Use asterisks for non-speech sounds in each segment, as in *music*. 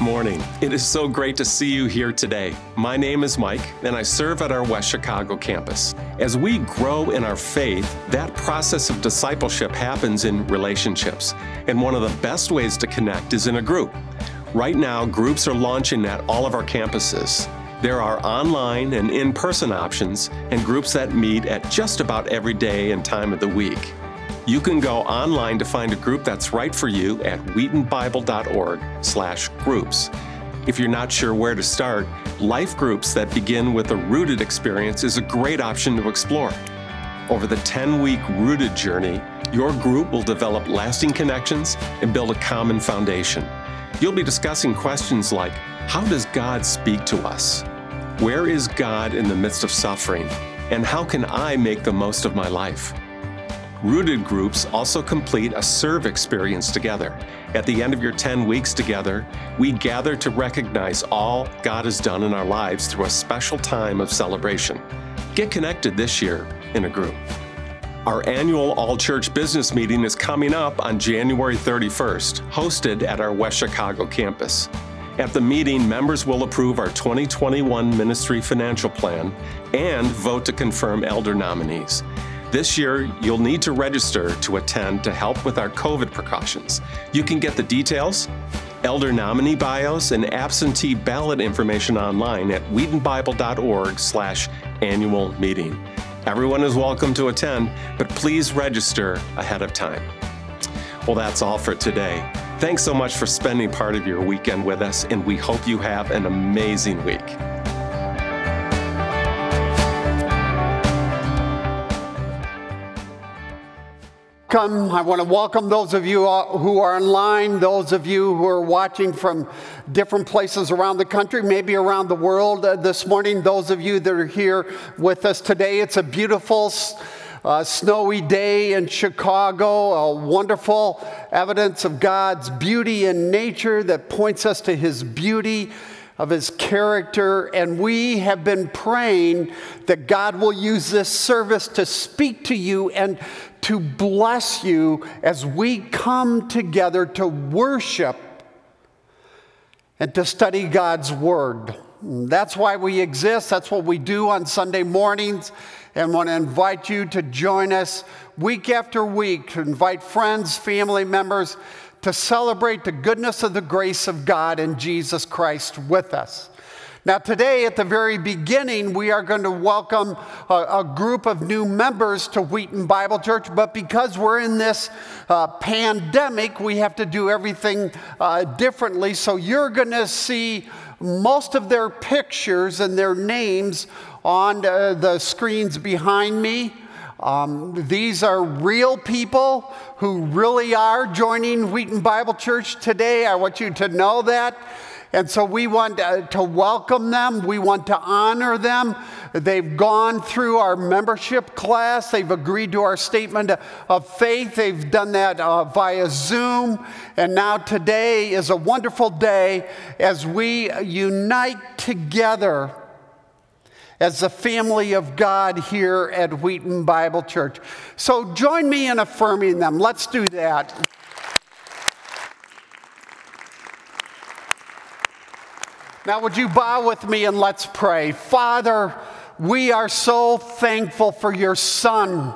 Morning. It is so great to see you here today. My name is Mike, and I serve at our West Chicago campus. As we grow in our faith, that process of discipleship happens in relationships, and one of the best ways to connect is in a group. Right now, groups are launching at all of our campuses. There are online and in person options, and groups that meet at just about every day and time of the week. You can go online to find a group that's right for you at wheatonbible.org/groups. If you're not sure where to start, life groups that begin with a rooted experience is a great option to explore. Over the 10-week rooted journey, your group will develop lasting connections and build a common foundation. You'll be discussing questions like how does God speak to us? Where is God in the midst of suffering? And how can I make the most of my life? Rooted groups also complete a serve experience together. At the end of your 10 weeks together, we gather to recognize all God has done in our lives through a special time of celebration. Get connected this year in a group. Our annual All Church Business Meeting is coming up on January 31st, hosted at our West Chicago campus. At the meeting, members will approve our 2021 ministry financial plan and vote to confirm elder nominees. This year, you'll need to register to attend to help with our COVID precautions. You can get the details, elder nominee bios, and absentee ballot information online at wheatonbible.org slash annual meeting. Everyone is welcome to attend, but please register ahead of time. Well, that's all for today. Thanks so much for spending part of your weekend with us, and we hope you have an amazing week. Come, I want to welcome those of you uh, who are online, those of you who are watching from different places around the country, maybe around the world uh, this morning. Those of you that are here with us today, it's a beautiful, uh, snowy day in Chicago, a wonderful evidence of God's beauty in nature that points us to His beauty of his character, and we have been praying that God will use this service to speak to you and to bless you as we come together to worship and to study God's Word. That's why we exist. That's what we do on Sunday mornings. And want to invite you to join us week after week, to invite friends, family members to celebrate the goodness of the grace of God in Jesus Christ with us. Now, today at the very beginning, we are going to welcome a, a, group of new members to Wheaton Bible Church, but because we're in this uh, pandemic, we have to do everything uh, differently. So you're going to see most of their pictures and their names on uh, the screens behind me. Um, these are real people who really are joining Wheaton Bible Church today. I want you to know that. And so we want to, welcome them. We want to honor them. They've gone through our membership class. They've agreed to our statement of faith. They've done that uh, via Zoom. And now today is a wonderful day as we unite together as the family of God here at Wheaton Bible Church. So join me in affirming them. Let's do that. Now, would you bow with me and let's pray? Father, we are so thankful for your Son,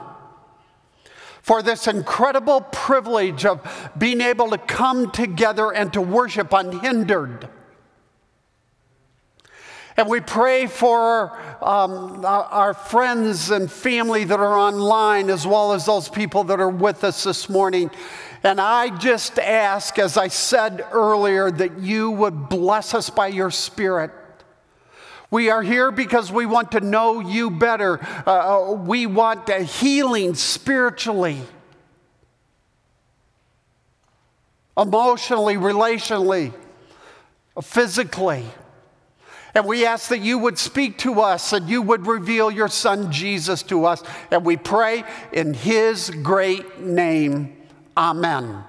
for this incredible privilege of being able to come together and to worship unhindered. And we pray for um, our friends and family that are online, as well as those people that are with us this morning. And I just ask, as I said earlier, that you would bless us by your Spirit. We are here because we want to know you better. Uh, uh we want a healing spiritually, emotionally, relationally, physically. And we ask that you would speak to us and you would reveal your son Jesus to us. And we pray in his great name. Amen.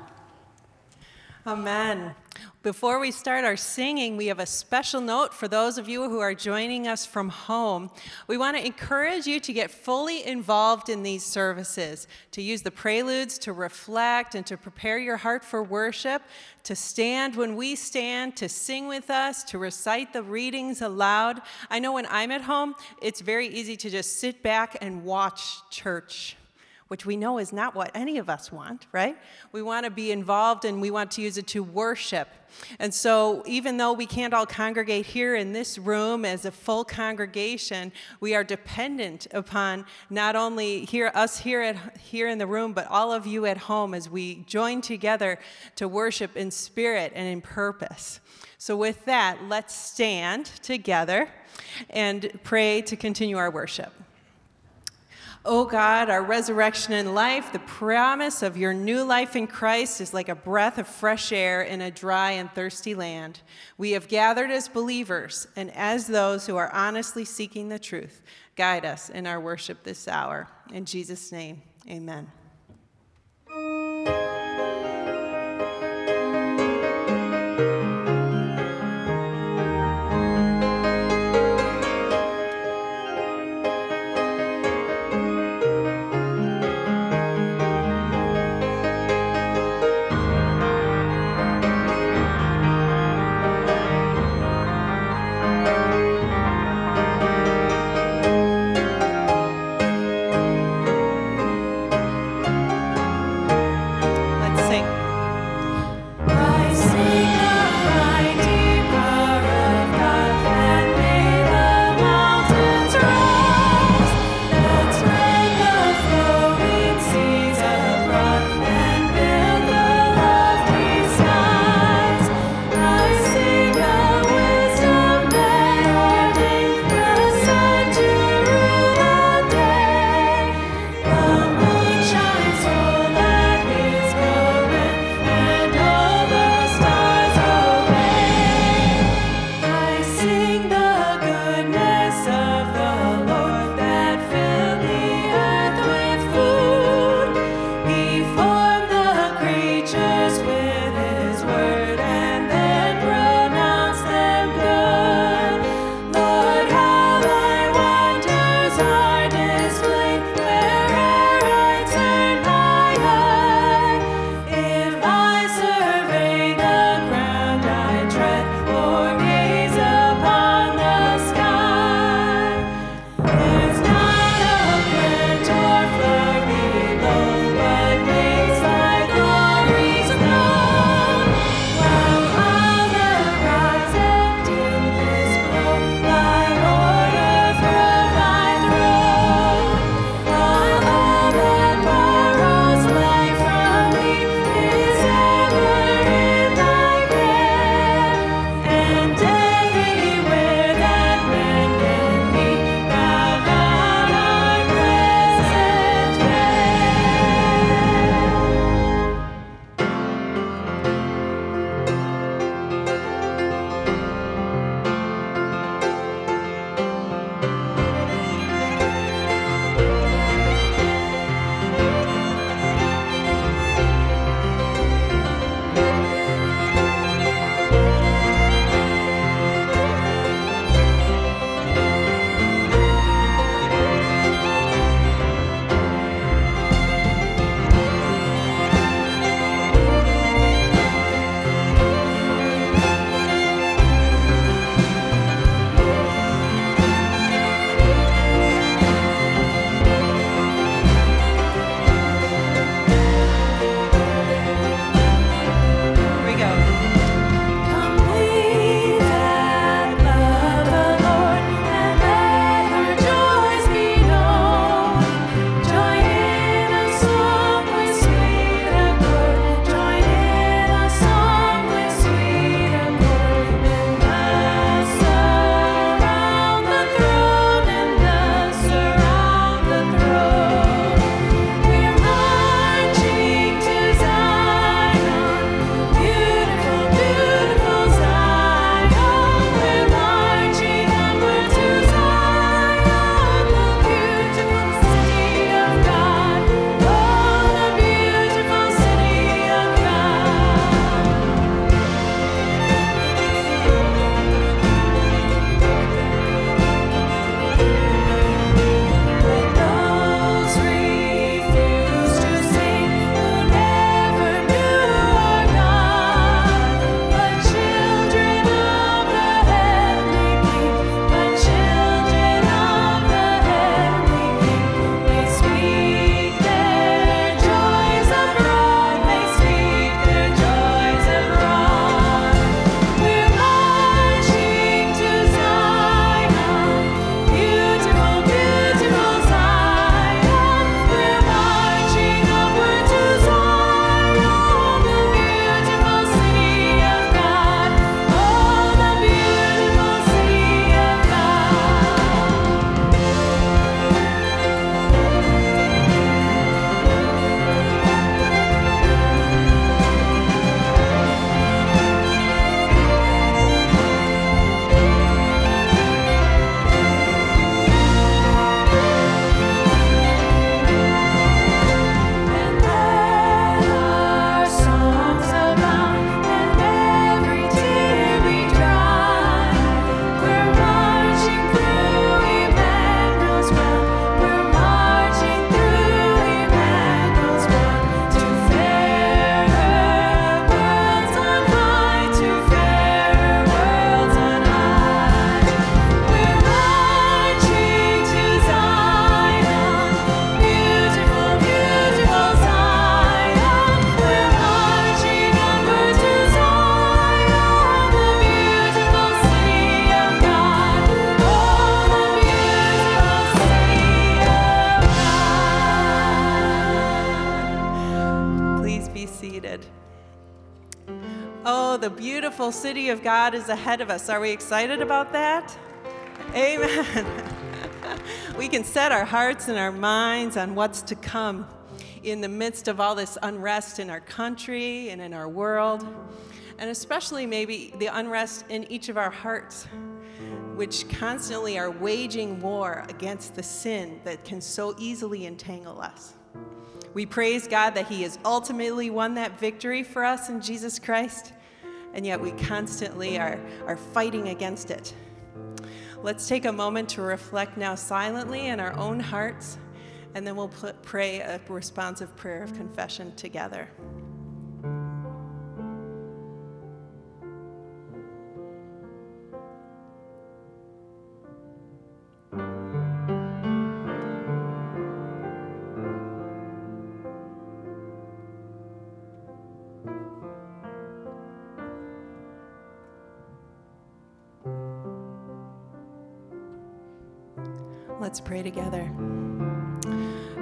Amen. Before we start our singing, we have a special note for those of you who are joining us from home. We want to encourage you to get fully involved in these services, to use the preludes to reflect and to prepare your heart for worship, to stand when we stand, to sing with us, to recite the readings aloud. I know when I'm at home, it's very easy to just sit back and watch church which we know is not what any of us want, right? We want to be involved and we want to use it to worship. And so, even though we can't all congregate here in this room as a full congregation, we are dependent upon not only here, us here, at, here in the room, but all of you at home as we join together to worship in spirit and in purpose. So, with that, let's stand together and pray to continue our worship. Oh God, our resurrection and life, the promise of your new life in Christ is like a breath of fresh air in a dry and thirsty land. We have gathered as believers and as those who are honestly seeking the truth. Guide us in our worship this hour. In Jesus' name, amen. City of God is ahead of us. Are we excited about that? Amen. *laughs* we can set our hearts and our minds on what's to come in the midst of all this unrest in our country and in our world, and especially maybe the unrest in each of our hearts, which constantly are waging war against the sin that can so easily entangle us. We praise God that He has ultimately won that victory for us in Jesus Christ, and yet we constantly are, are fighting against it. Let's take a moment to reflect now silently in our own hearts, and then we'll put, pray a responsive prayer of confession together. Let's pray together.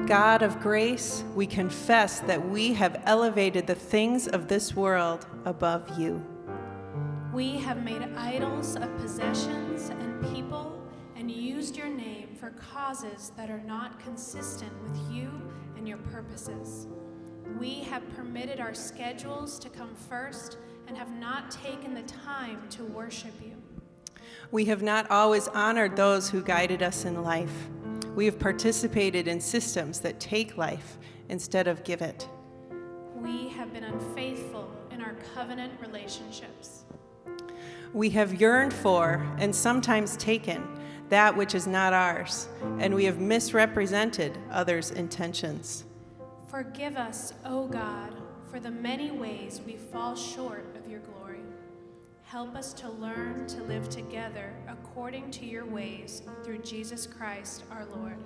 God of grace, we confess that we have elevated the things of this world above you. We have made idols of possessions and people and used your name for causes that are not consistent with you and your purposes. We have permitted our schedules to come first and have not taken the time to worship you. We have not always honored those who guided us in life. We have participated in systems that take life instead of give it. We have been unfaithful in our covenant relationships. We have yearned for and sometimes taken that which is not ours, and we have misrepresented others' intentions. Forgive us, O God, for the many ways we fall short of your glory. Help us to learn to live together according to your ways through Jesus Christ our Lord.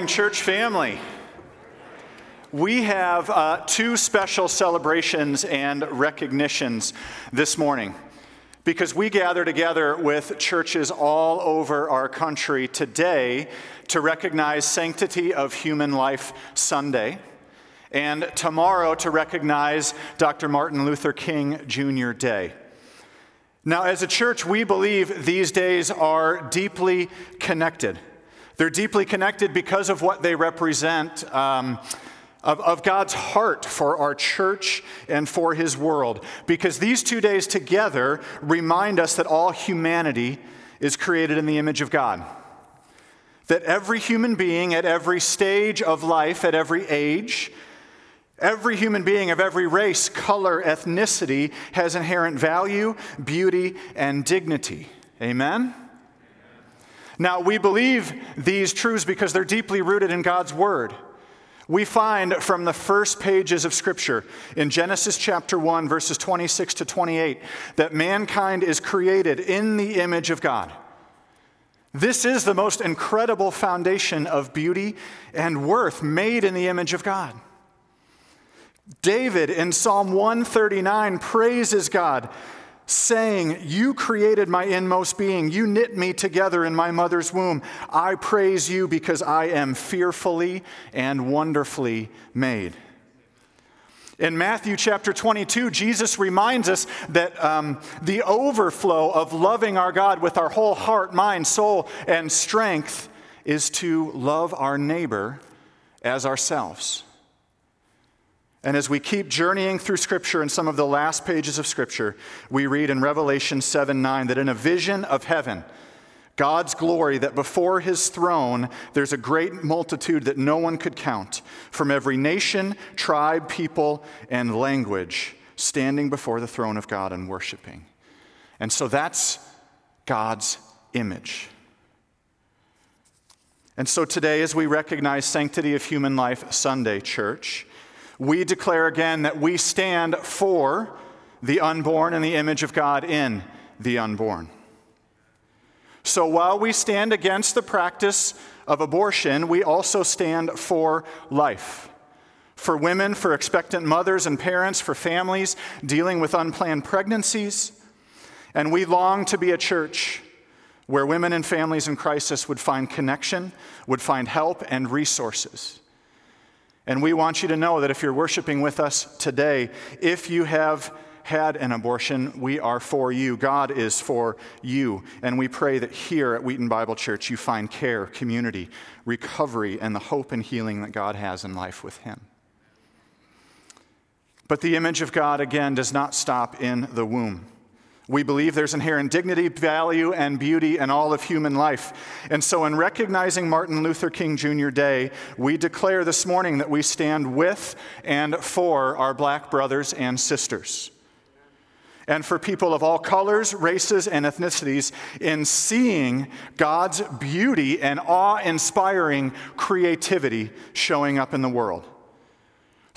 Morning, church family. We have uh, two special celebrations and recognitions this morning because we gather together with churches all over our country today to recognize Sanctity of Human Life Sunday, and tomorrow to recognize Dr. Martin Luther King Jr. Day. Now, as a church, we believe these days are deeply connected. They're deeply connected because of what they represent um, of, of God's heart for our church and for His world. Because these two days together remind us that all humanity is created in the image of God. That every human being at every stage of life, at every age, Every human being of every race, color, ethnicity has inherent value, beauty, and dignity. Amen? Now, we believe these truths because they're deeply rooted in God's Word. We find from the first pages of Scripture in Genesis chapter 1, verses 26 to 28, that mankind is created in the image of God. This is the most incredible foundation of beauty and worth made in the image of God. David in Psalm 139 praises God saying, You created my inmost being. You knit me together in my mother's womb. I praise you because I am fearfully and wonderfully made. In Matthew chapter 22, Jesus reminds us that um, the overflow of loving our God with our whole heart, mind, soul, and strength is to love our neighbor as ourselves. And as we keep journeying through Scripture in some of the last pages of Scripture, we read in Revelation 7 9 that in a vision of heaven, God's glory, that before his throne there's a great multitude that no one could count from every nation, tribe, people, and language standing before the throne of God and worshiping. And so that's God's image. And so today, as we recognize Sanctity of Human Life Sunday, church, we declare again that we stand for the unborn and the image of God in the unborn. So while we stand against the practice of abortion, we also stand for life. For women, for expectant mothers and parents, for families dealing with unplanned pregnancies. And we long to be a church where women and families in crisis would find connection, would find help and resources. And we want you to know that if you're worshiping with us today, if you have had an abortion, we are for you. God is for you. And we pray that here at Wheaton Bible Church you find care, community, recovery, and the hope and healing that God has in life with Him. But the image of God, again, does not stop in the womb. We believe there's inherent dignity, value, and beauty in all of human life. And so, in recognizing Martin Luther King Jr. Day, we declare this morning that we stand with and for our black brothers and sisters. And for people of all colors, races, and ethnicities, in seeing God's beauty and awe inspiring creativity showing up in the world.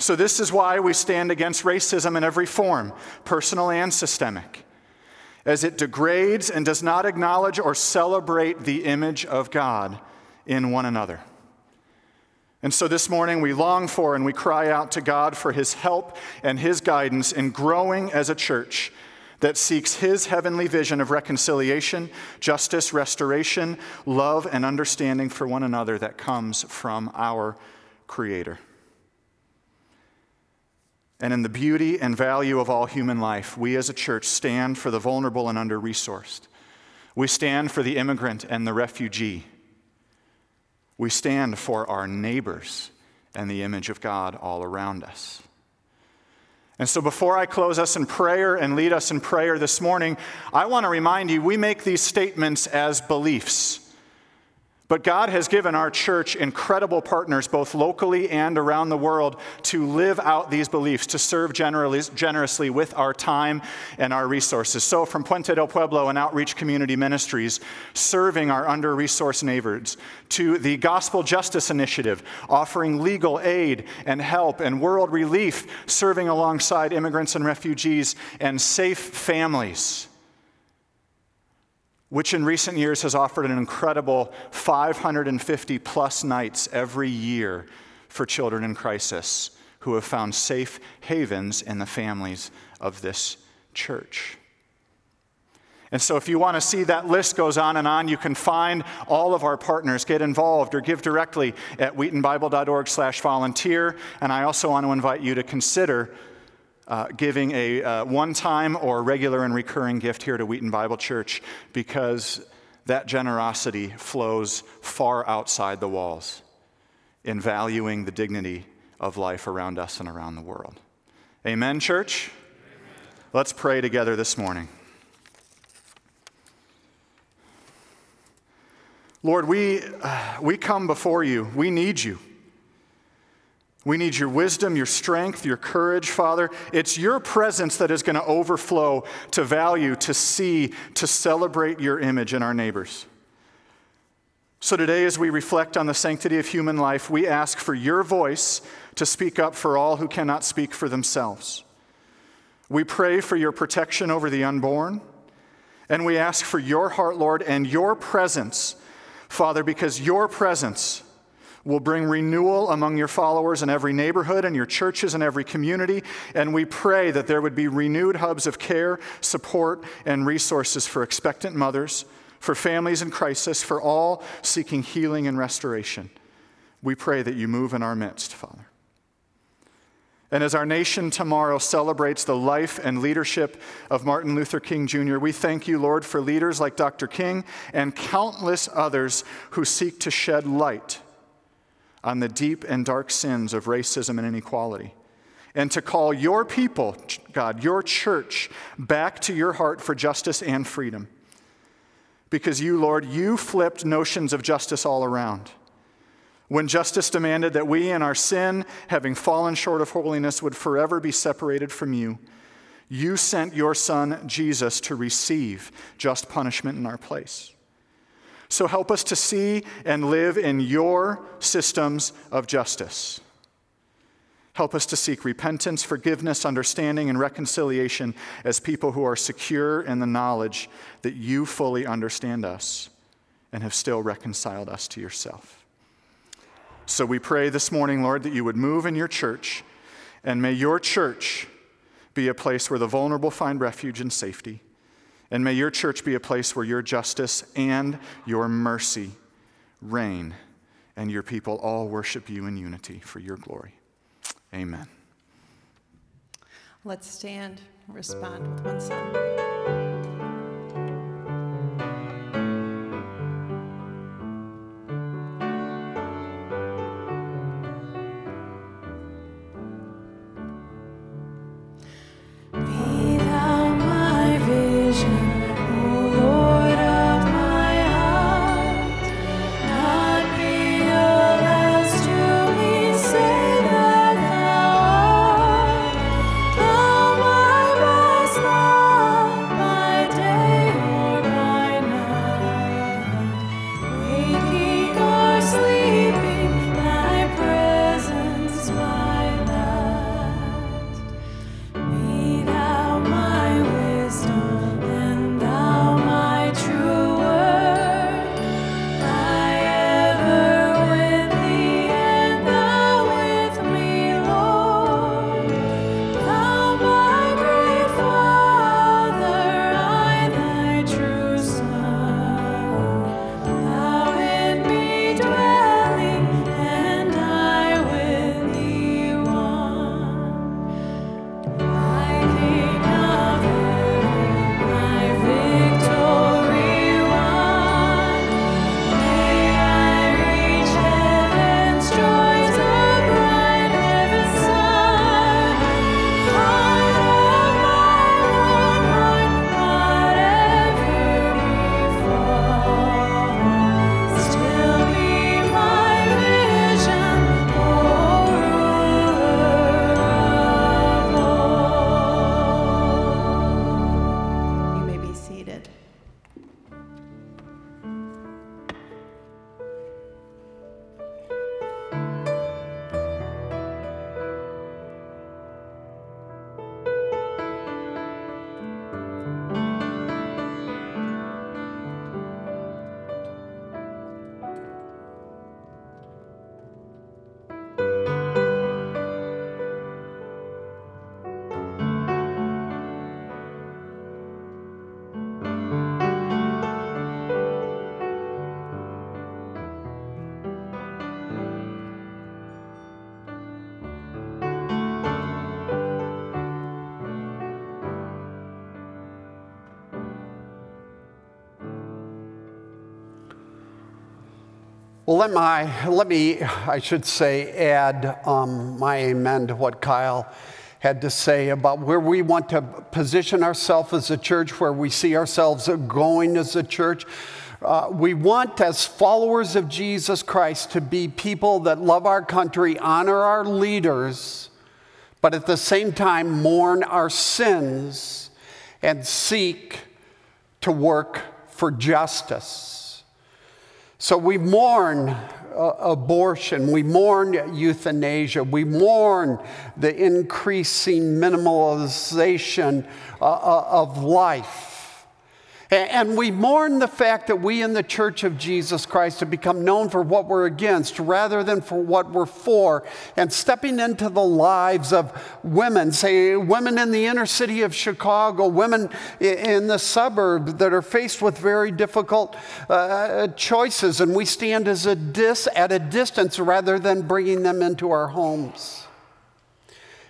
So, this is why we stand against racism in every form, personal and systemic as it degrades and does not acknowledge or celebrate the image of God in one another. And so this morning we long for and we cry out to God for his help and his guidance in growing as a church that seeks his heavenly vision of reconciliation, justice, restoration, love, and understanding for one another that comes from our Creator. And in the beauty and value of all human life, we as a church stand for the vulnerable and under resourced. We stand for the immigrant and the refugee. We stand for our neighbors and the image of God all around us. And so, before I close us in prayer and lead us in prayer this morning, I want to remind you we make these statements as beliefs. But God has given our church incredible partners, both locally and around the world, to live out these beliefs, to serve generously with our time and our resources. So, from Puente del Pueblo and Outreach Community Ministries, serving our under resourced neighbors, to the Gospel Justice Initiative, offering legal aid and help and world relief, serving alongside immigrants and refugees and safe families which in recent years has offered an incredible 550 plus nights every year for children in crisis who have found safe havens in the families of this church. And so, if you want to see that list goes on and on, you can find all of our partners, get involved, or give directly at wheatonbible.org/volunteer. And I also want to invite you to consider uh, giving a uh, one time or regular and recurring gift here to Wheaton Bible Church because that generosity flows far outside the walls in valuing the dignity of life around us and around the world. Amen, church? Amen. Let's pray together this morning. Lord, we, uh, we come before you. We need you. We need your wisdom, your strength, your courage, Father. It's your presence that is going to overflow to value, to see, to celebrate your image in our neighbors. So today, as we reflect on the sanctity of human life, we ask for your voice to speak up for all who cannot speak for themselves. We pray for your protection over the unborn, and we ask for your heart, Lord, and your presence, Father, because your presence will bring renewal among your followers in every neighborhood and your churches in every community. And we pray that there would be renewed hubs of care, support, and resources for expectant mothers, for families in crisis, for all seeking healing and restoration. We pray that you move in our midst, Father. And as our nation tomorrow celebrates the life and leadership of Martin Luther King Jr., we thank you, Lord, for leaders like Dr. King and countless others who seek to shed light on the deep and dark sins of racism and inequality, and to call your people, God, your church, back to your heart for justice and freedom. Because you, Lord, you flipped notions of justice all around. When justice demanded that we in our sin, having fallen short of holiness, would forever be separated from you, you sent your son, Jesus, to receive just punishment in our place. So help us to see and live in your systems of justice. Help us to seek repentance, forgiveness, understanding, and reconciliation as people who are secure in the knowledge that you fully understand us and have still reconciled us to yourself. So we pray this morning, Lord, that you would move in your church, and may your church be a place where the vulnerable find refuge and safety. And may your church be a place where your justice and your mercy reign, and your people all worship you in unity for your glory. Amen. Let's stand, and respond with one song. Let, my, let me, I should say, add um, my amen to what Kyle had to say about where we want to position ourselves as a church, where we see ourselves going as a church. Uh, we want, as followers of Jesus Christ, to be people that love our country, honor our leaders, but at the same time mourn our sins and seek to work for justice. So we mourn uh, abortion, we mourn euthanasia, we mourn the increasing minimalization uh, uh of life. And we mourn the fact that we in the Church of Jesus Christ have become known for what we're against rather than for what we're for. And stepping into the lives of women, say women in the inner city of Chicago, women in the suburb that are faced with very difficult uh, choices. And we stand as a dis- at a distance rather than bringing them into our homes.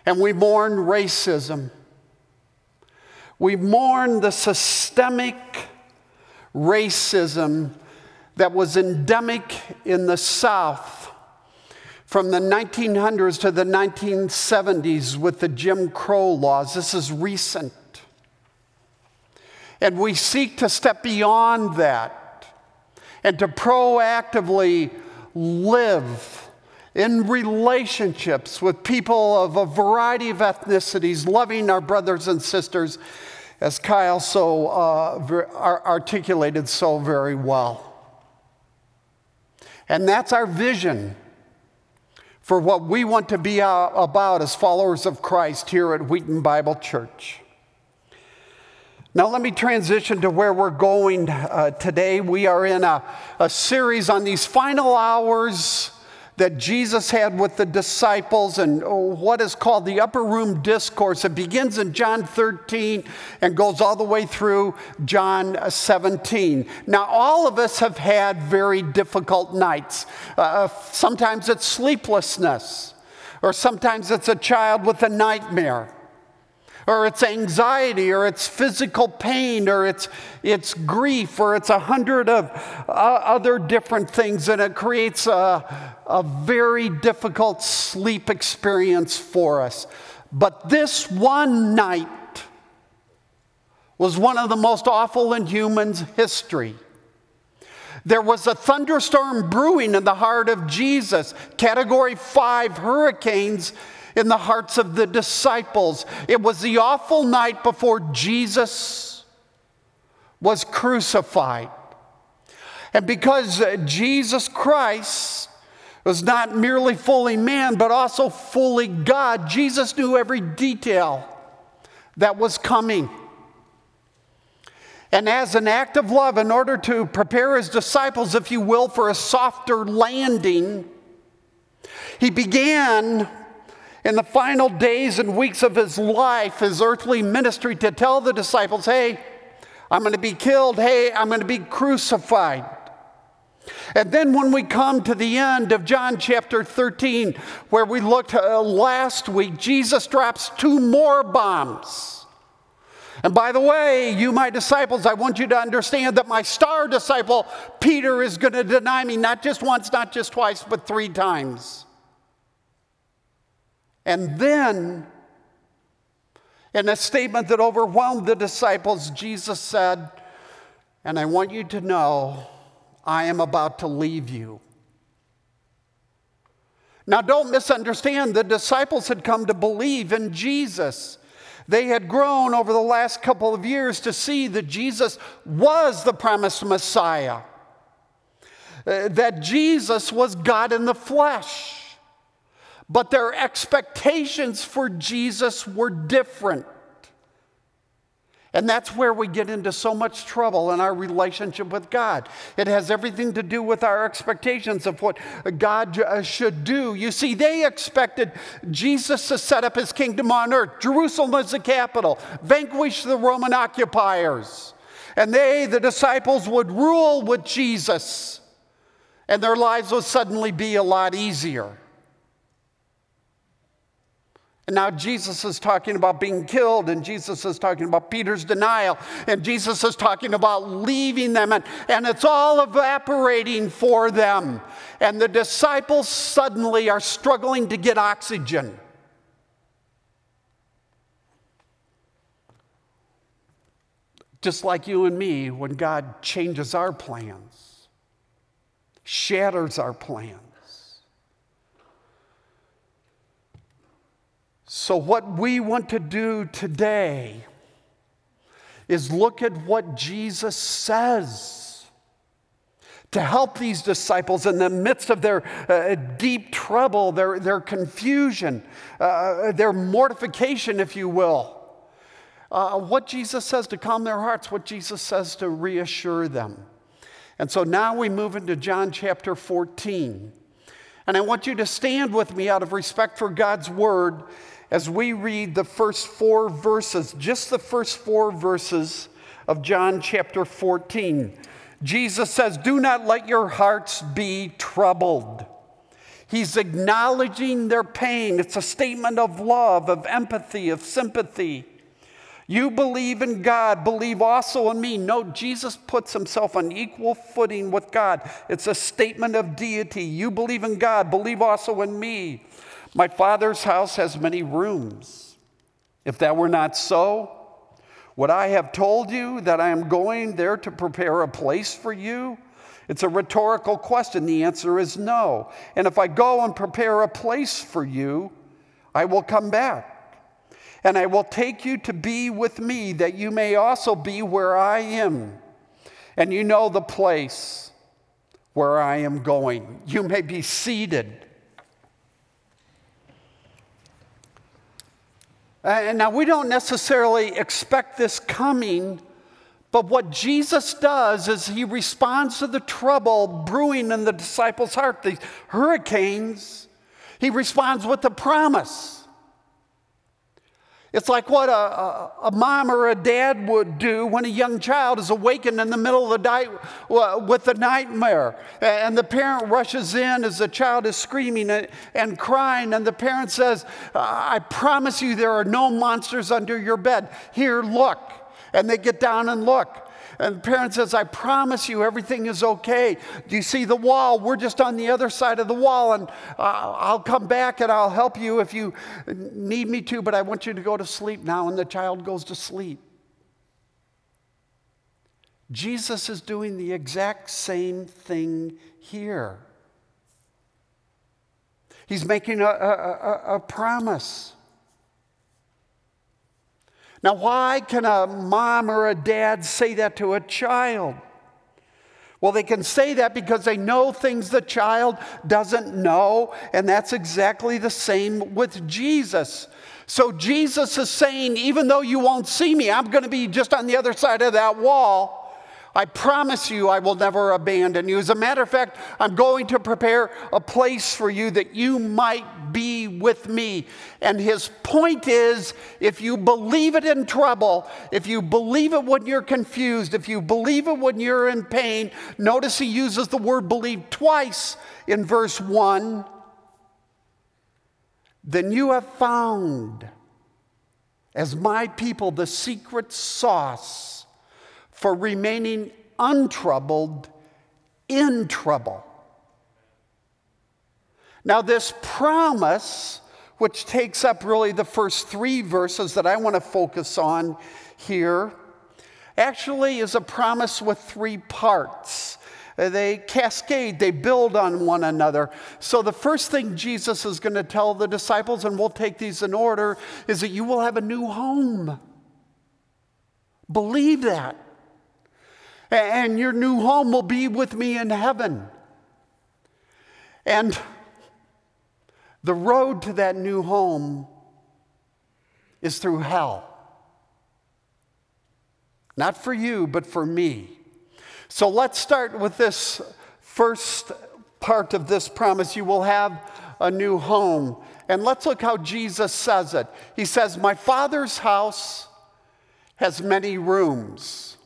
And we mourn racism. We mourn the systemic racism that was endemic in the South from the 1900s to the 1970s with the Jim Crow laws. This is recent. And we seek to step beyond that and to proactively live in relationships with people of a variety of ethnicities, loving our brothers and sisters, as Kyle so uh, articulated so very well. And that's our vision for what we want to be uh, about as followers of Christ here at Wheaton Bible Church. Now, let me transition to where we're going uh, today. We are in a, a series on these final hours that Jesus had with the disciples and what is called the upper room discourse. It begins in John 13 and goes all the way through John 17. Now, all of us have had very difficult nights. Uh, sometimes it's sleeplessness, or sometimes it's a child with a nightmare or it's anxiety, or it's physical pain, or it's, it's grief, or it's a hundred of uh, other different things, and it creates a, a very difficult sleep experience for us. But this one night was one of the most awful in human history. There was a thunderstorm brewing in the heart of Jesus, category five hurricanes in the hearts of the disciples. It was the awful night before Jesus was crucified. And because Jesus Christ was not merely fully man, but also fully God, Jesus knew every detail that was coming. And as an act of love, in order to prepare his disciples, if you will, for a softer landing, he began in the final days and weeks of his life, his earthly ministry, to tell the disciples, hey, I'm going to be killed. Hey, I'm going to be crucified. And then when we come to the end of John chapter 13, where we looked uh, last week, Jesus drops two more bombs. And by the way, you, my disciples, I want you to understand that my star disciple, Peter, is going to deny me not just once, not just twice, but three times. And then, in a statement that overwhelmed the disciples, Jesus said, And I want you to know, I am about to leave you. Now, don't misunderstand, the disciples had come to believe in Jesus. They had grown over the last couple of years to see that Jesus was the promised Messiah, uh, that Jesus was God in the flesh. But their expectations for Jesus were different. And that's where we get into so much trouble in our relationship with God. It has everything to do with our expectations of what God uh, should do. You see, they expected Jesus to set up his kingdom on earth, Jerusalem as the capital, vanquish the Roman occupiers. And they, the disciples, would rule with Jesus, and their lives would suddenly be a lot easier. And now Jesus is talking about being killed, and Jesus is talking about Peter's denial, and Jesus is talking about leaving them, and, and it's all evaporating for them. and the disciples suddenly are struggling to get oxygen. Just like you and me, when God changes our plans, shatters our plans. So, what we want to do today is look at what Jesus says to help these disciples in the midst of their uh, deep trouble, their, their confusion, uh, their mortification, if you will. Uh, what Jesus says to calm their hearts, what Jesus says to reassure them. And so now we move into John chapter 14. And I want you to stand with me out of respect for God's word as we read the first four verses, just the first four verses of John chapter 14. Jesus says, Do not let your hearts be troubled. He's acknowledging their pain. It's a statement of love, of empathy, of sympathy. You believe in God, believe also in me. No, Jesus puts himself on equal footing with God. It's a statement of deity. You believe in God, believe also in me. My Father's house has many rooms. If that were not so, would I have told you that I am going there to prepare a place for you? It's a rhetorical question. The answer is no. And if I go and prepare a place for you, I will come back. And I will take you to be with me, that you may also be where I am. And you know the place where I am going. You may be seated and now we don't necessarily expect this coming, but what Jesus does is he responds to the trouble brewing in the disciples' heart, these hurricanes. He responds with a promise. It's like what a, a, a, mom or a dad would do when a young child is awakened in the middle of the night with a nightmare. And the parent rushes in as the child is screaming and crying, and the parent says, I promise you there are no monsters under your bed. Here, look. And they get down and look. And the parent says, I promise you everything is okay. Do you see the wall? We're just on the other side of the wall, and uh, I'll come back and I'll help you if you need me to, but I want you to go to sleep now. And the child goes to sleep. Jesus is doing the exact same thing here. He's making a, a, a, a promise. Now, why can a mom or a dad say that to a child? Well, they can say that because they know things the child doesn't know, and that's exactly the same with Jesus. So, Jesus is saying, even though you won't see me, I'm going to be just on the other side of that wall. I promise you, I will never abandon you. As a matter of fact, I'm going to prepare a place for you that you might be with me. And his point is if you believe it in trouble, if you believe it when you're confused, if you believe it when you're in pain, notice he uses the word believe twice in verse 1. Then you have found, as my people, the secret sauce for remaining untroubled in trouble. Now, this promise, which takes up really the first three verses that I want to focus on here, actually is a promise with three parts. Uh, they cascade, they build on one another. So, the first thing Jesus is going to tell the disciples, and we'll take these in order, is that you will have a new home. Believe that and your new home will be with me in heaven. And the road to that new home is through hell. Not for you, but for me. So let's start with this first part of this promise. You will have a new home. And let's look how Jesus says it. He says, My Father's house has many rooms.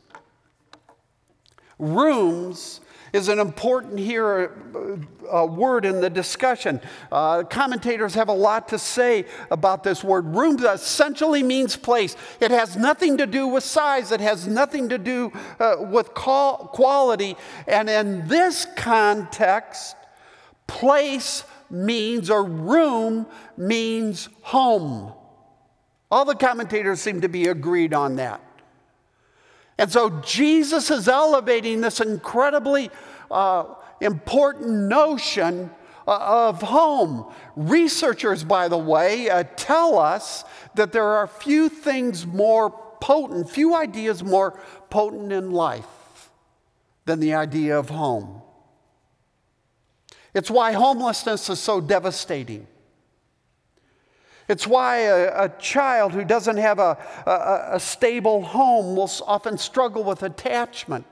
Rooms is an important here uh, uh, word in the discussion. Uh, commentators have a lot to say about this word. Rooms essentially means place. It has nothing to do with size. It has nothing to do uh, with quality. And in this context, Place means, or room means home. All the commentators seem to be agreed on that. And so Jesus is elevating this incredibly uh, important notion uh, of home. Researchers, by the way, uh, tell us that there are few things more potent, few ideas more potent in life than the idea of home. It's why homelessness is so devastating. It's why a, a child who doesn't have a, a, a, stable home will often struggle with attachment,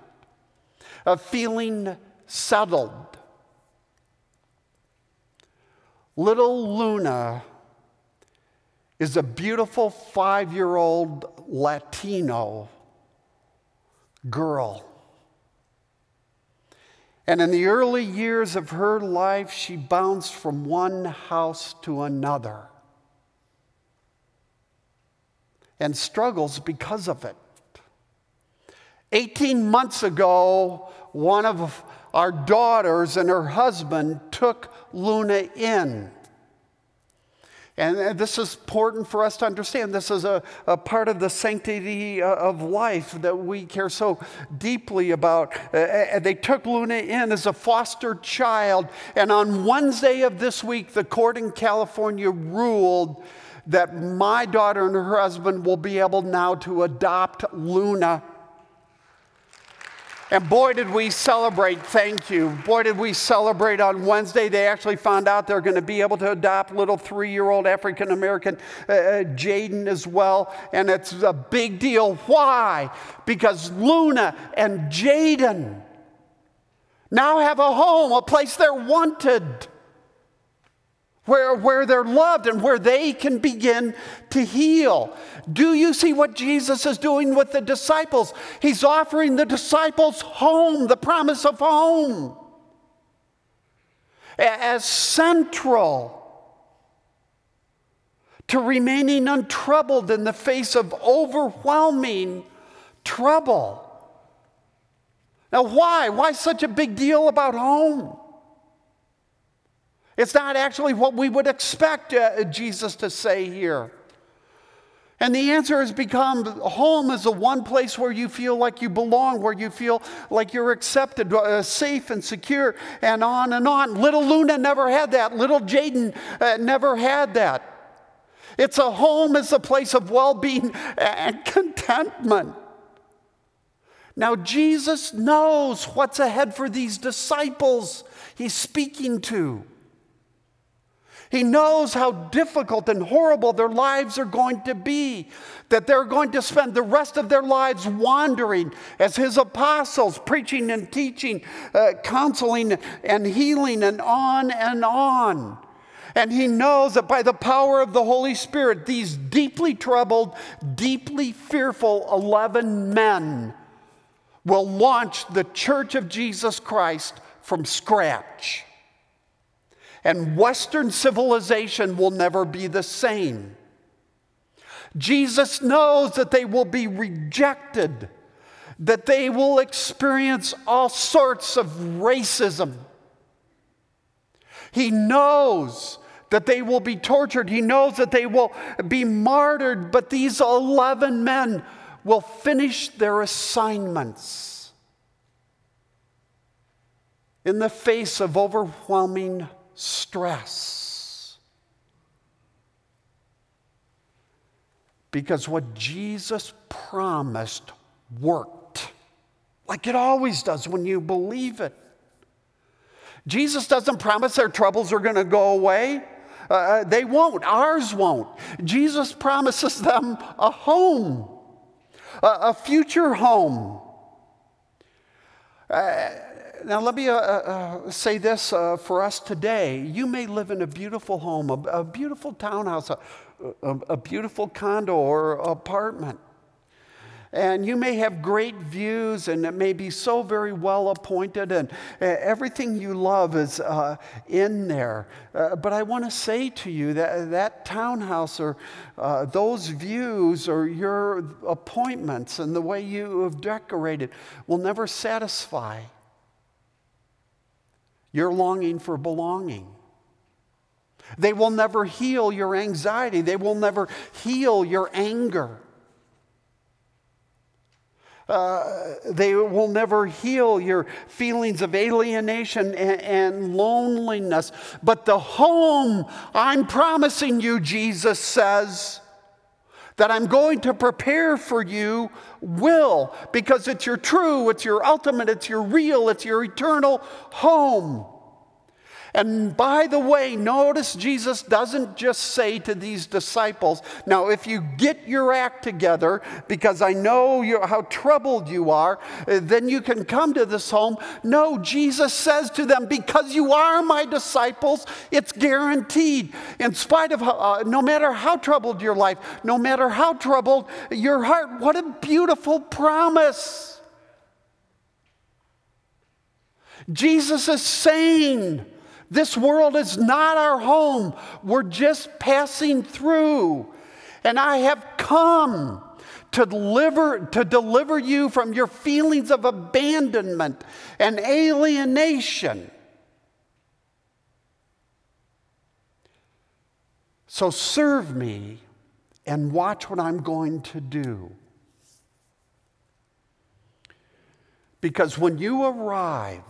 of feeling settled. Little Luna is a beautiful five year old Latino girl. And in the early years of her life, she bounced from one house to another and struggles because of it. 18 months ago, one of our daughters and her husband took Luna in. And this is important for us to understand. This is a, a part of the sanctity uh, of life that we care so deeply about. Uh, uh, they took Luna in as a foster child. And on Wednesday of this week, the court in California ruled that my daughter and her husband will be able now to adopt Luna. And boy, did we celebrate, thank you. Boy, did we celebrate on Wednesday. They actually found out they're going to be able to adopt little three year old African American uh, uh, Jaden as well. And it's a big deal. Why? Because Luna and Jaden now have a home, a place they're wanted where, where they're loved and where they can begin to heal. Do you see what Jesus is doing with the disciples? He's offering the disciples home, the promise of home, as central to remaining untroubled in the face of overwhelming trouble. Now, why? Why such a big deal about home? It's not actually what we would expect uh, Jesus to say here. And the answer has become home is the one place where you feel like you belong, where you feel like you're accepted, uh, safe and secure, and on and on. Little Luna never had that. Little Jaden uh, never had that. It's a home, it's a place of well being and contentment. Now, Jesus knows what's ahead for these disciples he's speaking to. He knows how difficult and horrible their lives are going to be, that they're going to spend the rest of their lives wandering as his apostles, preaching and teaching, uh, counseling and healing, and on and on. And he knows that by the power of the Holy Spirit, these deeply troubled, deeply fearful 11 men will launch the church of Jesus Christ from scratch and Western civilization will never be the same. Jesus knows that they will be rejected, that they will experience all sorts of racism. He knows that they will be tortured. He knows that they will be martyred, but these 11 men will finish their assignments in the face of overwhelming stress. Because what Jesus promised worked, like it always does when you believe it. Jesus doesn't promise their troubles are going to go away. Uh, uh, they won't. Ours won't. Jesus promises them a home, a, a future home. Uh, now, let me uh, uh, uh, say this uh, for us today. You may live in a beautiful home, a, a beautiful townhouse, a, a, a, beautiful condo or apartment. And you may have great views, and it may be so very well appointed, and uh, everything you love is uh, in there. but I want to say to you that that townhouse or those views or your appointments and the way you have decorated will never satisfy. Your longing for belonging. They will never heal your anxiety. They will never heal your anger. Uh, they will never heal your feelings of alienation and, and, loneliness. But the home I'm promising you, Jesus says, that I'm going to prepare for you will, because it's your true, it's your ultimate, it's your real, it's your eternal home. And by the way, notice Jesus doesn't just say to these disciples, Now, if you get your act together, because I know how troubled you are, uh, then you can come to this home. No, Jesus says to them, Because you are my disciples, it's guaranteed. In spite of, uh, no matter how troubled your life, no matter how troubled your heart, what a beautiful promise. Jesus is saying, this world is not our home. We're just passing through. And I have come to deliver, to deliver you from your feelings of abandonment and alienation. So serve me and watch what I'm going to do. Because when you arrive,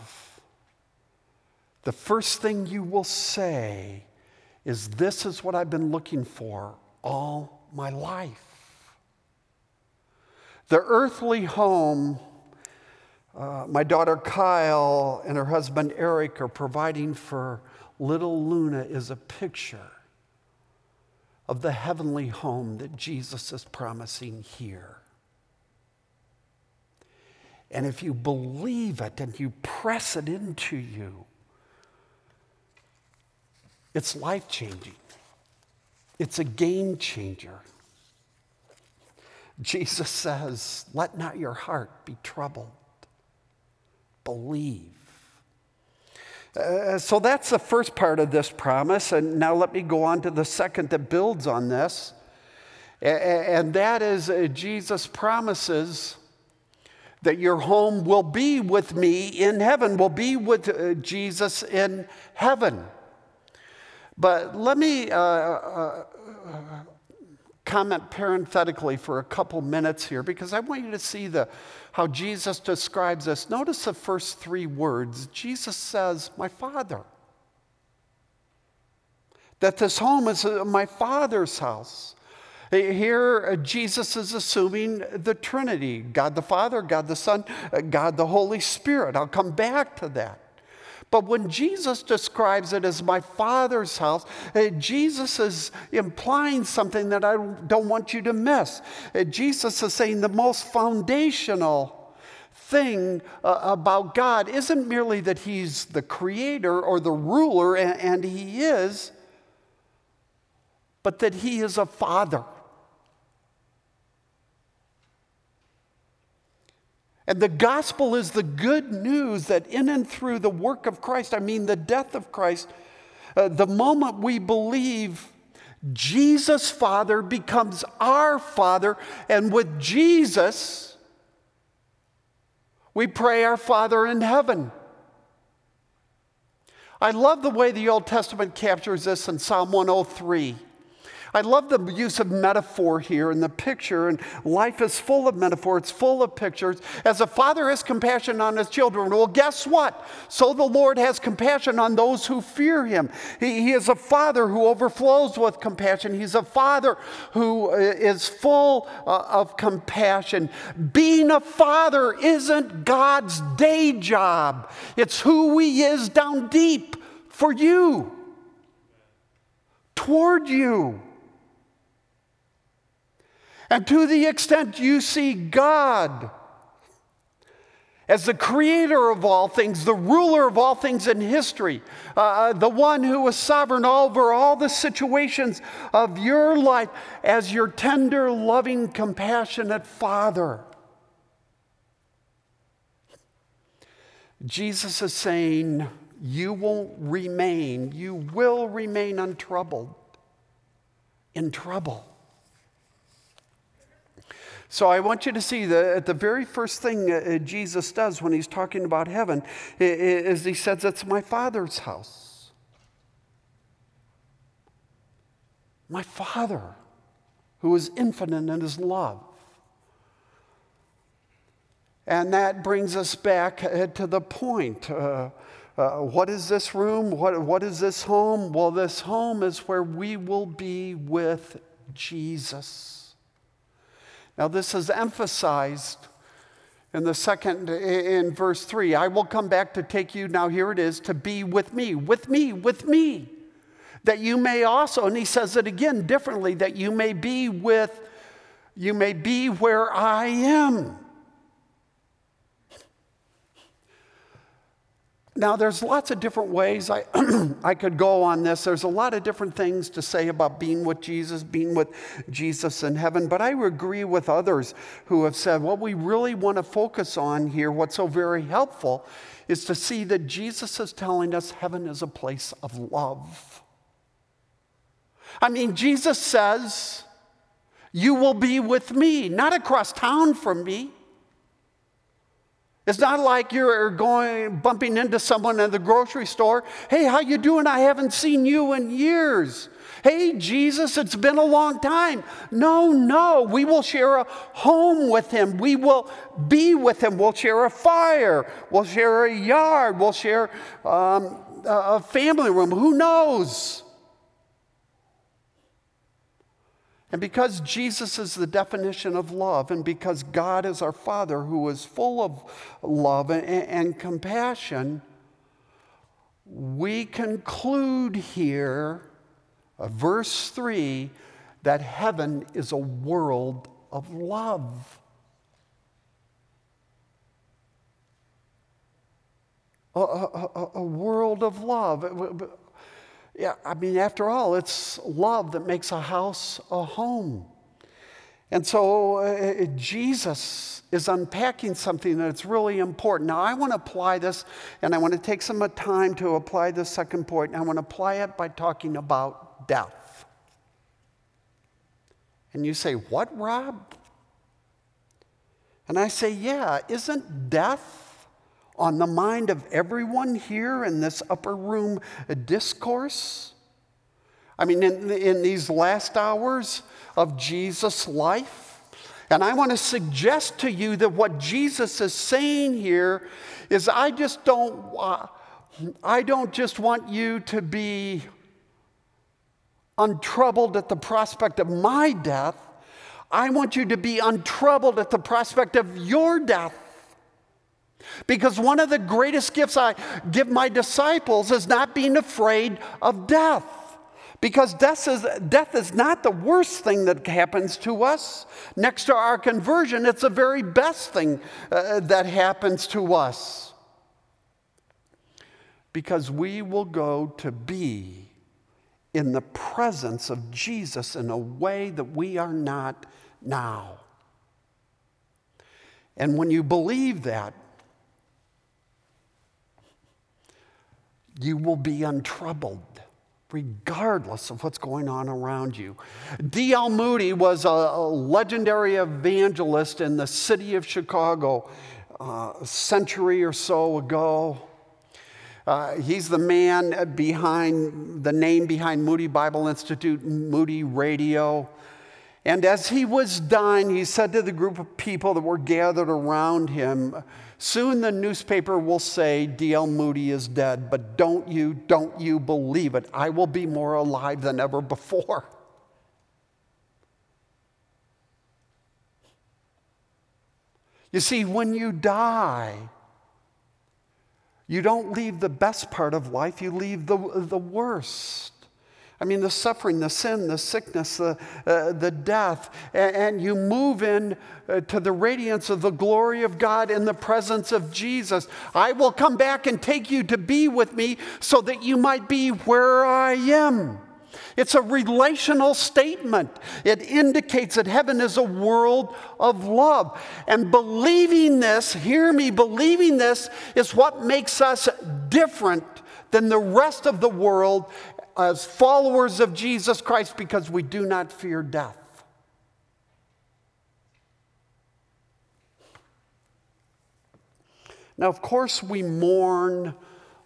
the first thing you will say is, This is what I've been looking for all my life. The earthly home, uh, my daughter Kyle and her husband Eric are providing for little Luna, is a picture of the heavenly home that Jesus is promising here. And if you believe it and you press it into you, it's life changing, it's a game changer. Jesus says, Let not your heart be troubled. Believe. Uh, so that's the first part of this promise. And now let me go on to the second that builds on this. And that is uh, Jesus promises that your home will be with me in heaven, will be with uh, Jesus in heaven. But let me uh, uh, comment parenthetically for a couple minutes here because I want you to see the, how Jesus describes this. Notice the first three words. Jesus says, My Father. That this home is uh, my Father's house. Here, uh, Jesus is assuming the Trinity God the Father, God the Son, uh, God the Holy Spirit. I'll come back to that. But when Jesus describes it as my Father's house, uh, Jesus is implying something that I don't want you to miss. Uh, Jesus is saying the most foundational thing uh, about God isn't merely that He's the creator or the ruler, and He is, but that He is a Father. And the gospel is the good news that in and through the work of Christ, I mean the death of Christ, uh, the moment we believe, Jesus' Father becomes our Father. And with Jesus, we pray our Father in heaven. I love the way the Old Testament captures this in Psalm 103. I love the use of metaphor here in the picture, and life is full of metaphor, it's full of pictures. As a father has compassion on his children, well, guess what? So the Lord has compassion on those who fear him. He, he is a father who overflows with compassion, he's a father who uh, full uh, of compassion. Being a father isn't God's day job, it's who he is down deep for you, toward you. And to the extent you see God as the creator of all things, the ruler of all things in history, uh, uh, the one who is sovereign over all the situations of your life, as your tender, loving, compassionate Father. Jesus is saying, You won't remain, you will remain untroubled, in trouble. So I want you to see that the very first thing uh, Jesus does when he's talking about heaven is he says, It's my Father's house. My Father, who is infinite in his love. And that brings us back uh, to the point. Uh, uh, what is this room? What, what is this home? Well, this home is where we will be with Jesus. Now, this is emphasized in the second, in verse three. I will come back to take you, now here it is, to be with me, with me, with me. That you may also, and he says it again differently, that you may be with, you may be where I am. Now, there's lots of different ways I, *clears throat* I could go on this. There's a lot of different things to say about being with Jesus, being with Jesus in heaven, but I agree with others who have said what we really want to focus on here, what's so very helpful, is to see that Jesus is telling us heaven is a place of love. I mean, Jesus says, You will be with me, not across town from me. It's not like you're going bumping into someone in the grocery store. Hey, how you doing? I haven't seen you in years. Hey, Jesus, it's been a long time. No, no, we will share a home with him. We will be with him. We'll share a fire. We'll share a yard. We'll share um, a family room. Who knows? And because Jesus is the definition of love, and because God is our Father who is full of love and, and compassion, we conclude here, uh, verse 3, that heaven is a world of love. A, a, a, a world of love. Yeah, I mean, after all, it's love that makes a house a home. And so uh, Jesus is unpacking something that's really important. Now, I want to apply this, and I want to take some time to apply the second point, and I want to apply it by talking about death. And you say, What, Rob? And I say, Yeah, isn't death on the mind of everyone here in this upper room discourse? I mean, in, in these last hours of Jesus' life? And I want to suggest to you that what Jesus is saying here is I just don't, uh, I don't just want you to be untroubled at the prospect of my death. I want you to be untroubled at the prospect of your death. Because one of the greatest gifts I give my disciples is not being afraid of death. Because death is, death is not the worst thing that happens to us. Next to our conversion, it's the very best thing uh, that happens to us. Because we will go to be in the presence of Jesus in a way that we are not now. And when you believe that, you will be untroubled regardless of what's going on around you. D.L. Moody was a, legendary evangelist in the city of Chicago uh, a century or so ago. Uh, he's the man behind the name behind Moody Bible Institute, Moody Radio. And as he was dying, he said to the group of people that were gathered around him, Soon the newspaper will say D.L. Moody is dead, but don't you, don't you believe it. I will be more alive than ever before. You see, when you die, you don't leave the best part of life, you leave the, the worst. I mean, the suffering, the sin, the sickness, the, uh, the death, and, and, you move in uh, to the radiance of the glory of God in the presence of Jesus. I will come back and take you to be with me so that you might be where I am. It's a relational statement. It indicates that heaven is a world of love. And believing this, hear me, believing this is what makes us different than the rest of the world as followers of Jesus Christ because we do not fear death. Now, of course, we mourn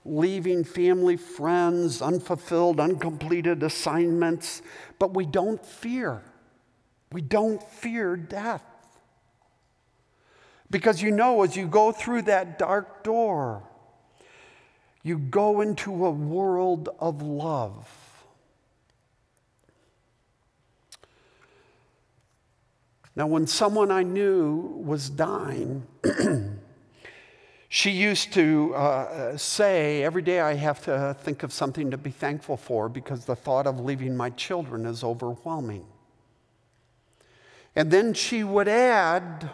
leaving family, friends, unfulfilled, uncompleted assignments, but we don't fear. We don't fear death. Because you know, as you go through that dark door, you go into a world of love. Now, when someone I knew was dying, *clears throat* she used to uh, say, Every day I have to think of something to be thankful for because the thought of leaving my children is overwhelming. And then she would add,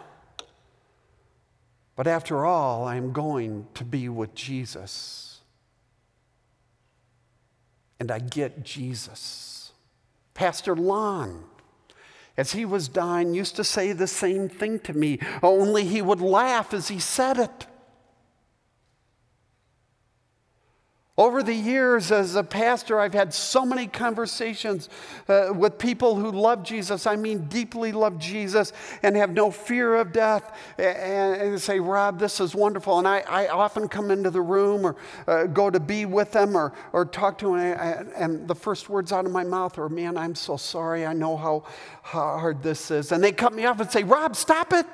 But after all, I'm going to be with Jesus. And I get Jesus. Pastor Lon as he was dying, used to say the same thing to me, only he would laugh as he said it. Over the years, as a pastor, I've had so many conversations uh, with people who love Jesus. I mean, deeply love Jesus and have no fear of death. And, and say, Rob, this is wonderful. And I, I often come into the room or uh, go to be with them or, or talk to them. And, and the first words out of my mouth are, Man, I'm so sorry. I know how hard this is. And they cut me off and say, Rob, stop it.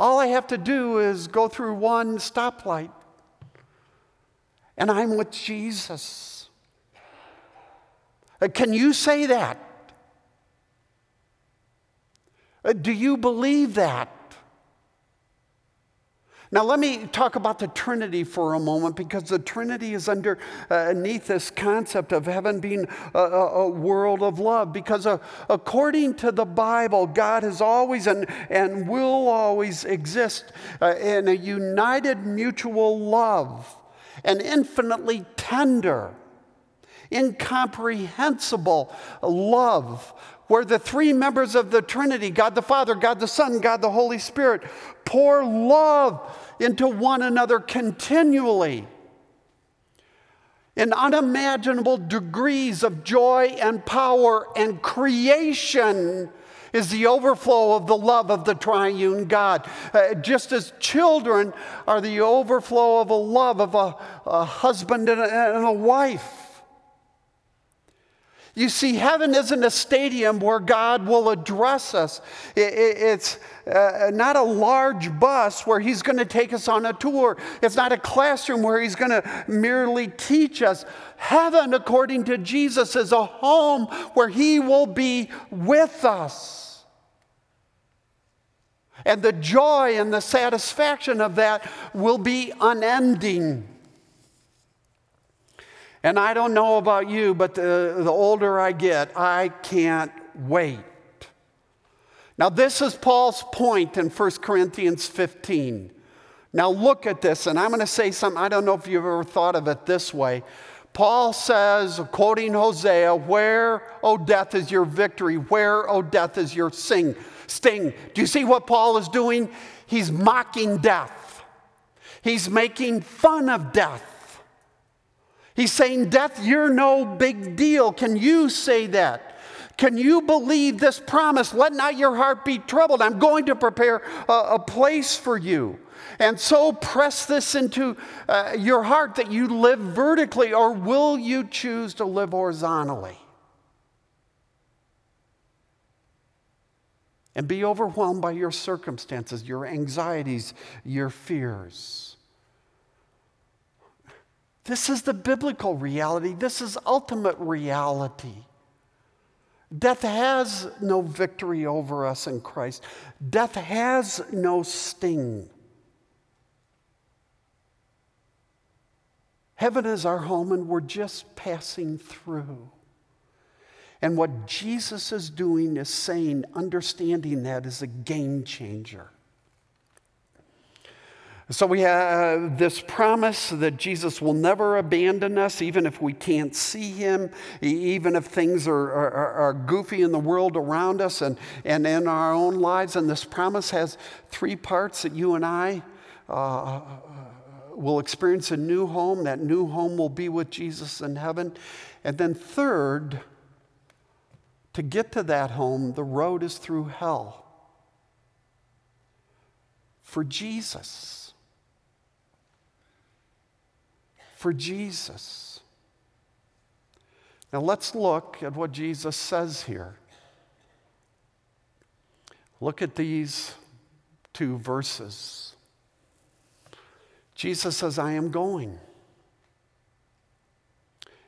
All I have to do is go through one stoplight, and I'm with Jesus. Uh, can you say that? Uh, do you believe that? Now, let me talk about the Trinity for a moment because the Trinity is underneath this concept of heaven being a, a world of love. Because uh, according to the Bible, God has always and, and will always exist uh, in a united mutual love, an infinitely tender, incomprehensible love where the three members of the Trinity, God the Father, God the Son, God the Holy Spirit, pour love into one another continually in unimaginable degrees of joy and power and creation is the overflow of the love of the triune God. Uh, just as children are the overflow of a love of a, a husband and a, and a wife. You see, heaven isn't a stadium where God will address us. It's uh, not a large bus where He's going to take us on a tour. It's not a classroom where He's going to merely teach us. Heaven, according to Jesus, is a home where He will be with us. And the joy and the satisfaction of that will be unending. And I don't know about you, but the, the older I get, I can't wait. Now, this is Paul's point in 1 Corinthians 15. Now, look at this, and I'm going to say something. I don't know if you've ever thought of it this way. Paul says, quoting Hosea, Where, O death, is your victory? Where, O death, is your sing, sting? Do you see what Paul is doing? He's mocking death, he's making fun of death. He's saying, Death, you're no big deal. Can you say that? Can you believe this promise? Let not your heart be troubled. I'm going to prepare a, a place for you. And so press this into uh, your heart that you live vertically, or will you choose to live horizontally? And be overwhelmed by your circumstances, your anxieties, your fears. This is the biblical reality. This is ultimate reality. Death has no victory over us in Christ. Death has no sting. Heaven is our home, and we're just passing through. And what Jesus is doing is saying, understanding that is a game changer. So we have this promise that Jesus will never abandon us, even if we can't see him, even if things are, are, are, goofy in the world around us and, and in our own lives. And this promise has three parts that you and I uh, will experience a new home. That new home will be with Jesus in heaven. And then, third, to get to that home, the road is through hell. for Jesus. For Jesus. Now let's look at what Jesus says here. Look at these two verses. Jesus says, I am going.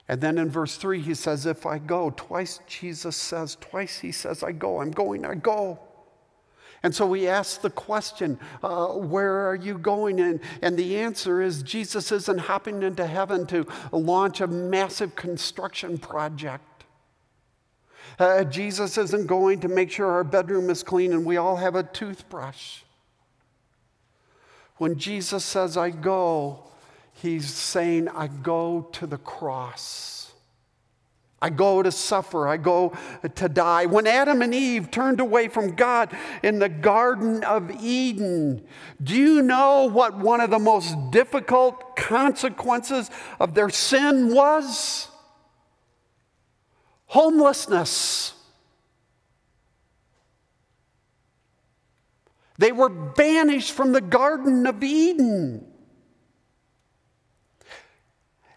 And then in verse 3, he says, If I go, twice Jesus says, twice he says, I go, I'm going, I go. And so we ask the question, uh, Where are you going? And, and the answer is Jesus isn't hopping into heaven to launch a massive construction project. Uh, Jesus isn't going to make sure our bedroom is clean and we all have a toothbrush. When Jesus says, I go, he's saying, I go to the cross. I go to suffer. I go to die. When Adam and Eve turned away from God in the Garden of Eden, do you know what one of the most difficult consequences of their sin was? Homelessness. They were banished from the Garden of Eden.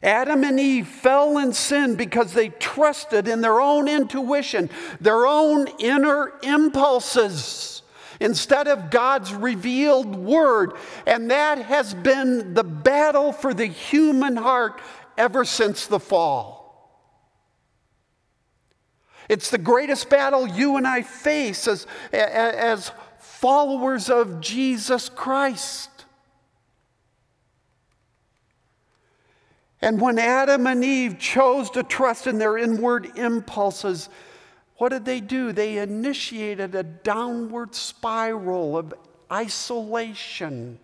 Adam and Eve fell in sin because they trusted in their own intuition, their own inner impulses, instead of God's revealed word. And that has been the battle for the human heart ever since the fall. It's the greatest battle you and I face as, as followers of Jesus Christ. And when Adam and Eve chose to trust in their inward impulses, what did they do? They initiated a downward spiral of isolation,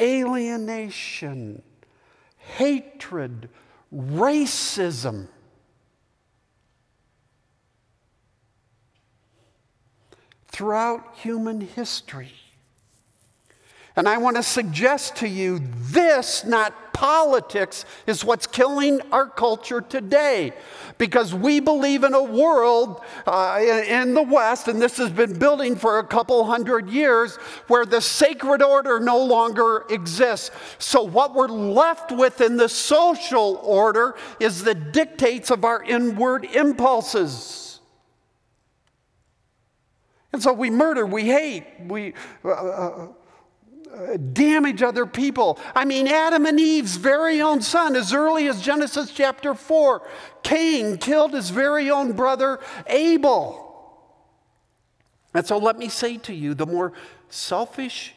alienation, hatred, racism. throughout human history. And I want to suggest to you this, not politics, is what's killing our culture today. Because we believe in a world uh, in the West, and this has been building for a couple hundred years, where the sacred order no longer exists. So, what we're left with in the social order is the dictates of our inward impulses. And so we murder, we hate, we uh, uh, damage other people. I mean, Adam and Eve's very own son, as early as Genesis chapter 4, Cain killed his very own brother Abel. And so let me say to you the more selfish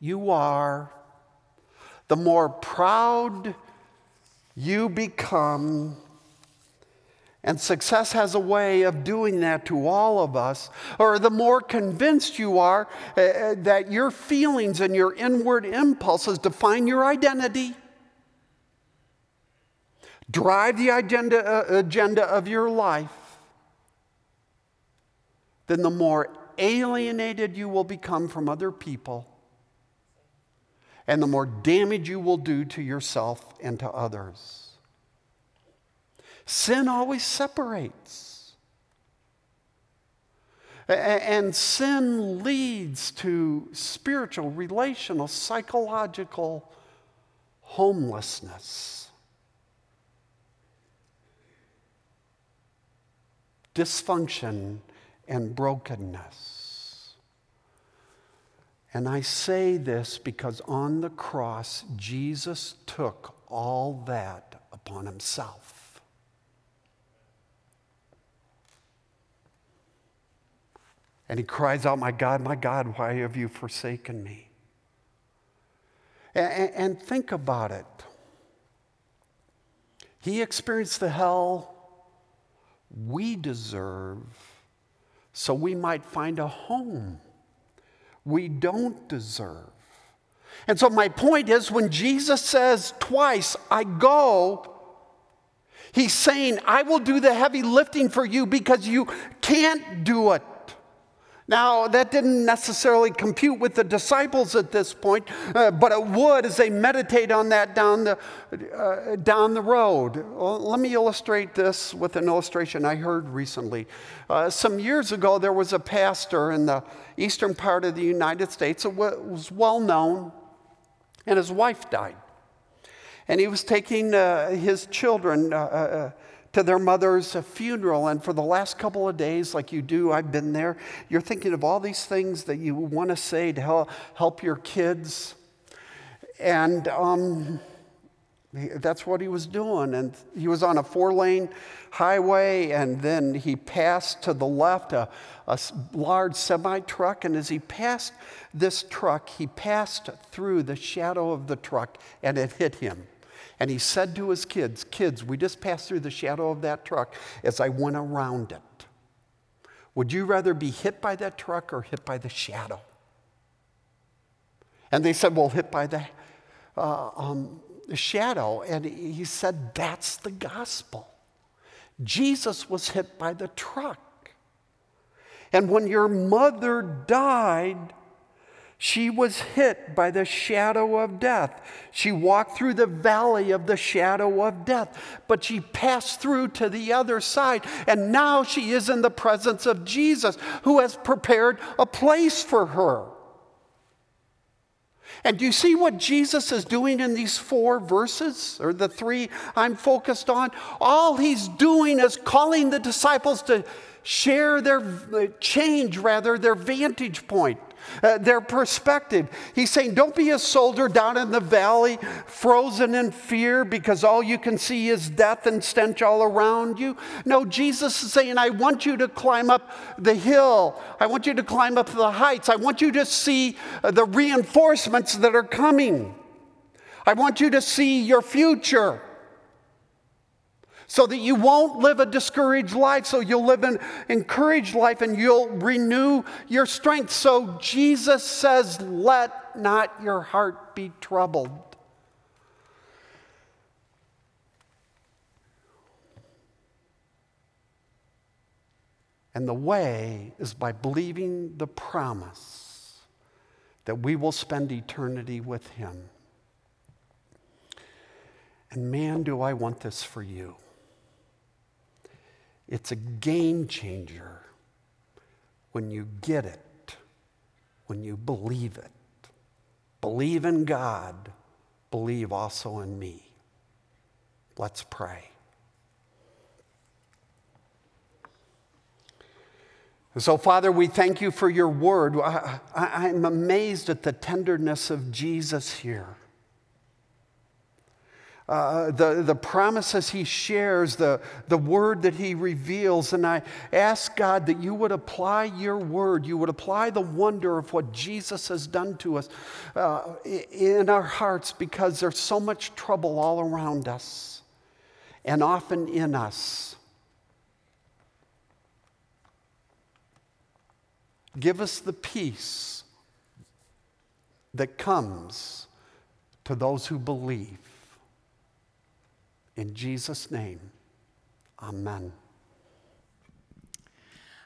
you are, the more proud you become, and success has a way of doing that to all of us. Or the more convinced you are uh, that your feelings and your inward impulses define your identity, drive the agenda, uh, agenda of your life, then the more alienated you will become from other people, and the more damage you will do to yourself and to others. Sin always separates. And sin leads to spiritual, relational, psychological homelessness, dysfunction, and brokenness. And I say this because on the cross, Jesus took all that upon himself. And he cries out, My God, my God, why have you forsaken me? And, and think about it. He experienced the hell we deserve so we might find a home we don't deserve. And so, my point is when Jesus says twice, I go, he's saying, I will do the heavy lifting for you because you can't do it. Now, that didn't necessarily compute with the disciples at this point, uh, but it would as they meditate on that down the, uh, down the road. Well, let me illustrate this with an illustration I heard recently. Uh, some years ago, there was a pastor in the eastern part of the United States that was well known, and his wife died. And he was taking uh, his children uh, uh, to their mother's funeral. And for the last couple of days, like you do, I've been there, you're thinking of all these things that you want to say to help, your kids. And um, that's what he was doing. And he was on a four lane highway, and then he passed to the left a, a large semi truck. And as he passed this truck, he passed through the shadow of the truck, and it hit him. And he said to his kids, Kids, we just passed through the shadow of that truck as I went around it. Would you rather be hit by that truck or hit by the shadow? And they said, Well, hit by the, uh, um, the shadow. And he said, That's the gospel. Jesus was hit by the truck. And when your mother died, she was hit by the shadow of death. She walked through the valley of the shadow of death, but she passed through to the other side. And now she is in the presence of Jesus, who has prepared a place for her. And do you see what Jesus is doing in these four verses, or the three I'm focused on? All he's doing is calling the disciples to share their change, rather, their vantage point uh, their perspective. He's saying, Don't be a soldier down in the valley, frozen in fear because all you can see is death and stench all around you. No, Jesus is saying, I want you to climb up the hill. I want you to climb up the heights. I want you to see uh, the reinforcements that are coming. I want you to see your future so that you won't live a discouraged life, so you'll live an encouraged life and you'll renew your strength. So Jesus says, Let not your heart be troubled. And the way is by believing the promise that we will spend eternity with Him. And man, do I want this for you. It's a game changer when you get it, when you believe it. Believe in God, believe also in me. Let's pray. So, Father, we thank you for your word. I, am amazed at the tenderness of Jesus here uh, the, the promises he shares, the, the word that he reveals. And I ask God that you would apply your word, you would apply the wonder of what Jesus has done to us uh, in our hearts because there's so much trouble all around us and often in us. Give us the peace that comes to those who believe. In Jesus' name, amen.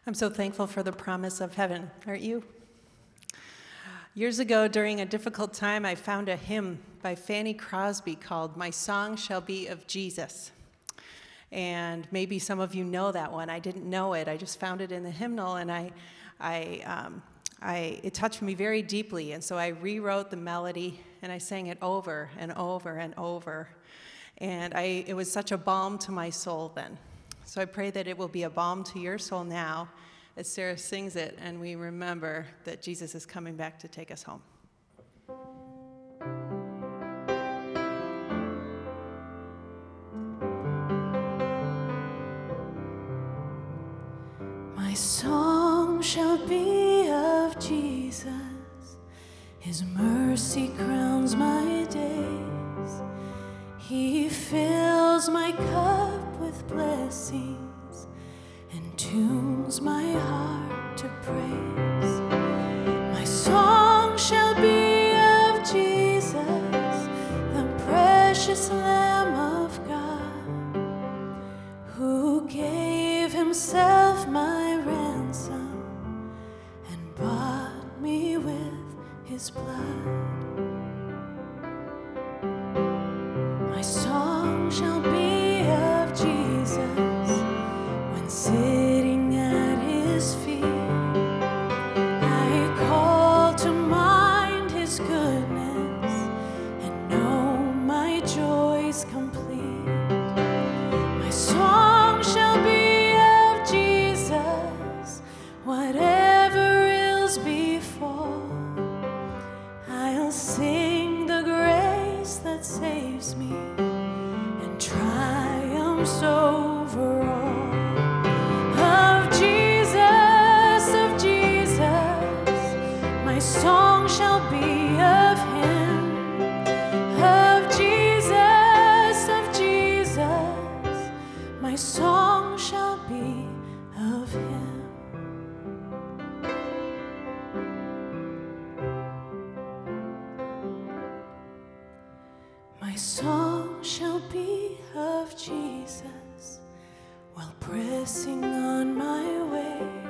I'm so thankful for the promise of heaven, aren't you? Years ago, during a difficult time, I found a hymn by Fanny Crosby called My Song Shall Be of Jesus. And maybe some of you know that one. I didn't know it. I just found it in the hymnal, and I, I, um, I, it touched me very deeply. And so I rewrote the melody and I sang it over and over and over. And I, it was such a balm to my soul then. So I pray that it will be a balm to your soul now as Sarah sings it and we remember that Jesus is coming back to take us home. My song shall be of Jesus, His mercy crowns my days. He fills my cup with blessings and tunes my heart to praise. My song shall be of Jesus, the precious Lamb of God, who gave himself my ransom and bought me with his blood. Song shall be of Jesus while pressing on my way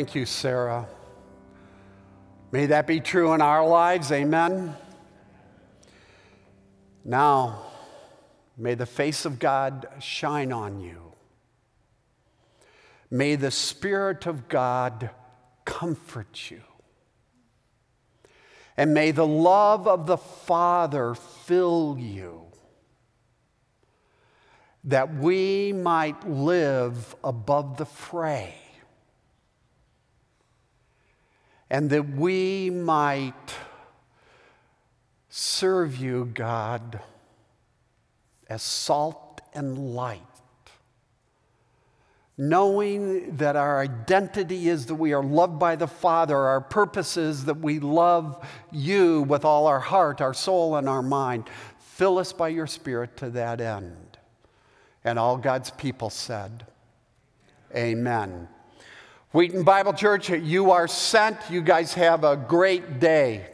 Thank you, Sarah. May that be true in our lives. Amen. Now, may the face of God shine on you. May the Spirit of God comfort you. And may the love of the Father fill you that we might live above the fray and that we might serve you, God, as salt and light, knowing that our identity is that we are loved by the Father, our purpose is that we love you with all our heart, our soul, and our mind. Fill us by your Spirit to that end. And all God's people said, Amen. Wheaton Bible Church, you are sent. You guys have a great day.